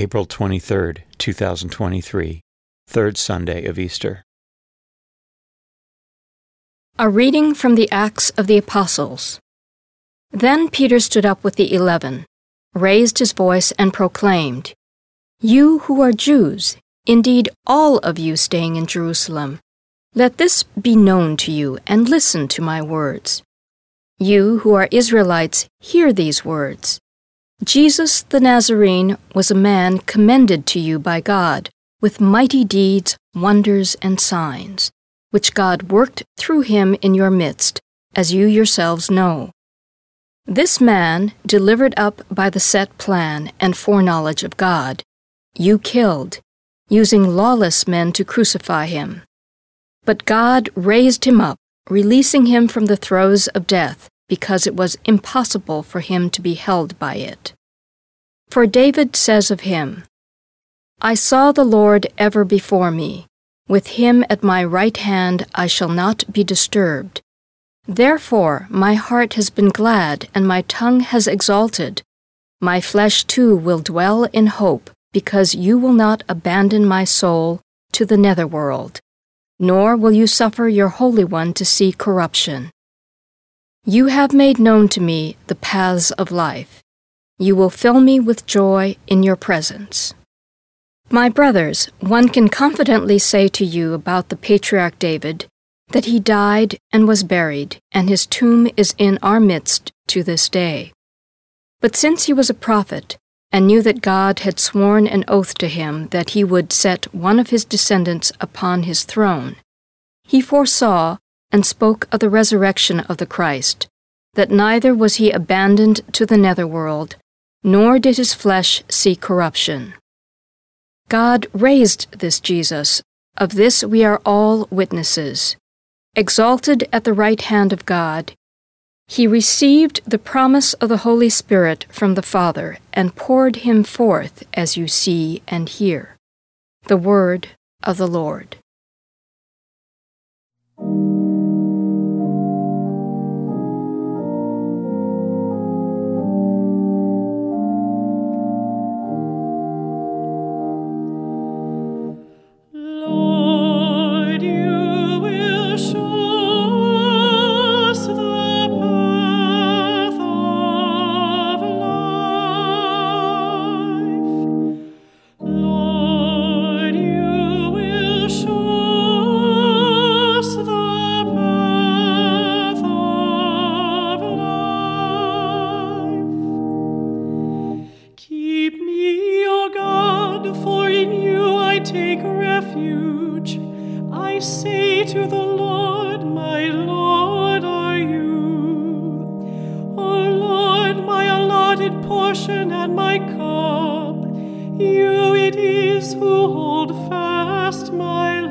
April 23rd, 2023, third Sunday of Easter. A reading from the Acts of the Apostles. Then Peter stood up with the eleven, raised his voice, and proclaimed, You who are Jews, indeed all of you staying in Jerusalem, let this be known to you, and listen to my words. You who are Israelites, hear these words. Jesus the Nazarene was a man commended to you by God with mighty deeds, wonders, and signs, which God worked through him in your midst, as you yourselves know. This man, delivered up by the set plan and foreknowledge of God, you killed, using lawless men to crucify him. But God raised him up, releasing him from the throes of death because it was impossible for him to be held by it. For David says of him, I saw the Lord ever before me. With him at my right hand I shall not be disturbed. Therefore my heart has been glad, and my tongue has exalted. My flesh too will dwell in hope, because you will not abandon my soul to the netherworld, nor will you suffer your Holy One to see corruption. You have made known to me the paths of life. You will fill me with joy in your presence. My brothers, one can confidently say to you about the patriarch David that he died and was buried, and his tomb is in our midst to this day. But since he was a prophet, and knew that God had sworn an oath to him that he would set one of his descendants upon his throne, he foresaw and spoke of the resurrection of the Christ, that neither was he abandoned to the netherworld, nor did his flesh see corruption. God raised this Jesus, of this we are all witnesses. Exalted at the right hand of God, he received the promise of the Holy Spirit from the Father and poured him forth as you see and hear. The Word of the Lord. Allotted portion and my cup, you it is who hold fast my lot.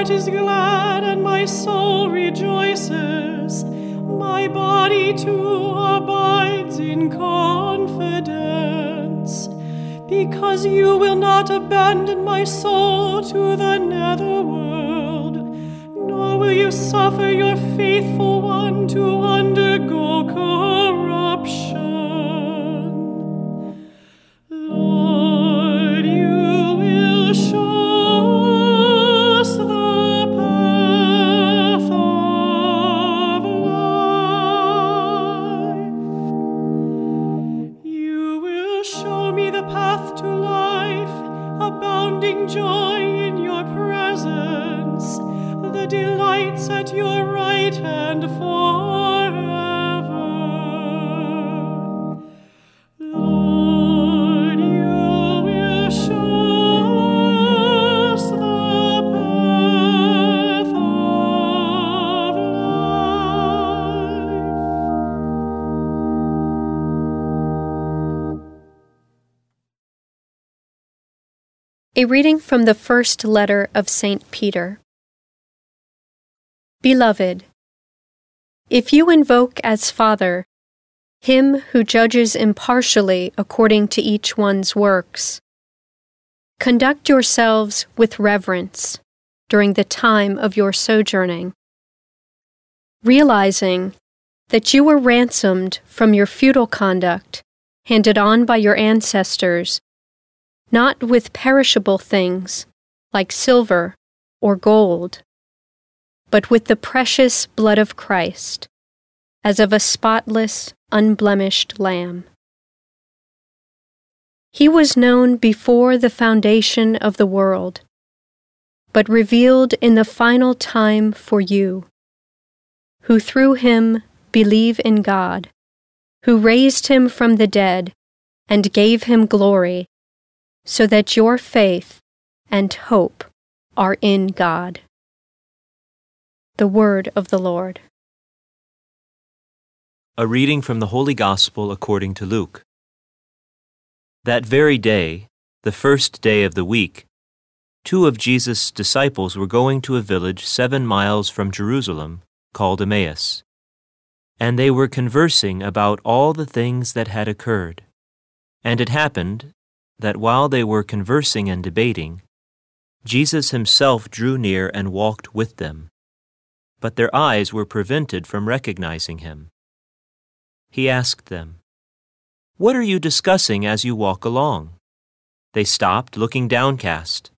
Heart is glad and my soul rejoices. My body too abides in confidence. Because you will not abandon my soul to the netherworld, nor will you suffer your faithful one to undergo corruption. A reading from the first letter of St. Peter. Beloved, if you invoke as Father him who judges impartially according to each one's works, conduct yourselves with reverence during the time of your sojourning, realizing that you were ransomed from your futile conduct handed on by your ancestors not with perishable things like silver or gold, but with the precious blood of Christ, as of a spotless, unblemished lamb. He was known before the foundation of the world, but revealed in the final time for you, who through him believe in God, who raised him from the dead and gave him glory so that your faith and hope are in God. The Word of the Lord. A reading from the Holy Gospel according to Luke. That very day, the first day of the week, two of Jesus' disciples were going to a village seven miles from Jerusalem called Emmaus. And they were conversing about all the things that had occurred. And it happened that while they were conversing and debating, Jesus himself drew near and walked with them. But their eyes were prevented from recognizing him. He asked them, What are you discussing as you walk along? They stopped, looking downcast.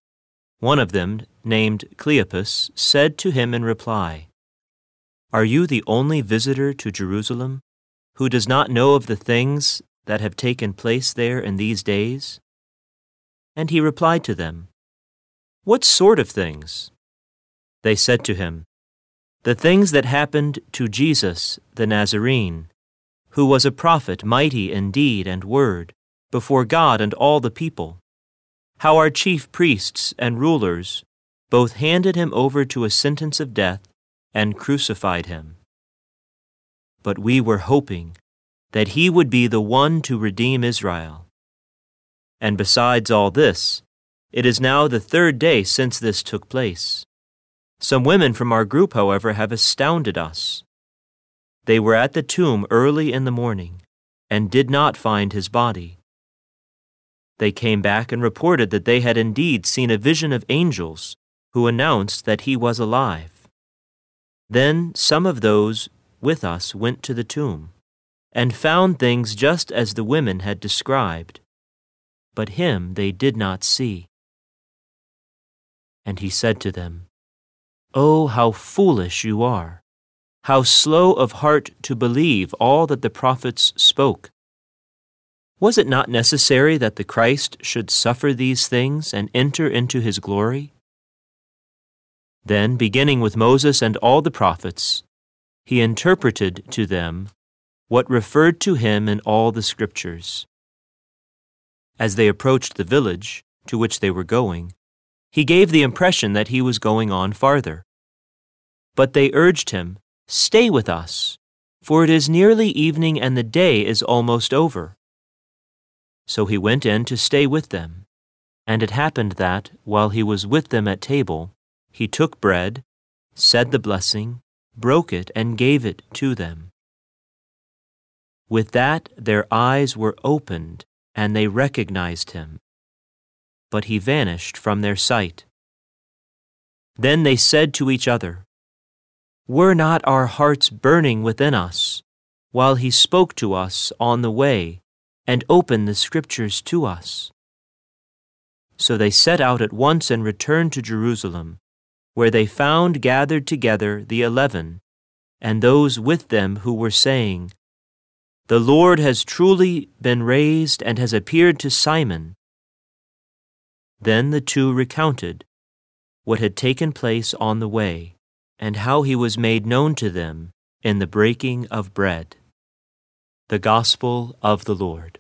One of them, named Cleopas, said to him in reply, Are you the only visitor to Jerusalem who does not know of the things that have taken place there in these days? And he replied to them, What sort of things? They said to him, The things that happened to Jesus the Nazarene, who was a prophet mighty in deed and word, before God and all the people. How our chief priests and rulers both handed him over to a sentence of death and crucified him. But we were hoping that he would be the one to redeem Israel. And besides all this, it is now the third day since this took place. Some women from our group, however, have astounded us. They were at the tomb early in the morning and did not find his body. They came back and reported that they had indeed seen a vision of angels who announced that he was alive. Then some of those with us went to the tomb and found things just as the women had described but him they did not see. And he said to them, Oh, how foolish you are! How slow of heart to believe all that the prophets spoke! Was it not necessary that the Christ should suffer these things and enter into his glory? Then, beginning with Moses and all the prophets, he interpreted to them what referred to him in all the scriptures. As they approached the village to which they were going, he gave the impression that he was going on farther. But they urged him, Stay with us, for it is nearly evening and the day is almost over. So he went in to stay with them. And it happened that, while he was with them at table, he took bread, said the blessing, broke it, and gave it to them. With that, their eyes were opened and they recognized him. But he vanished from their sight. Then they said to each other, Were not our hearts burning within us while he spoke to us on the way and opened the Scriptures to us? So they set out at once and returned to Jerusalem, where they found gathered together the eleven, and those with them who were saying, the Lord has truly been raised and has appeared to Simon. Then the two recounted what had taken place on the way and how he was made known to them in the breaking of bread. The Gospel of the Lord.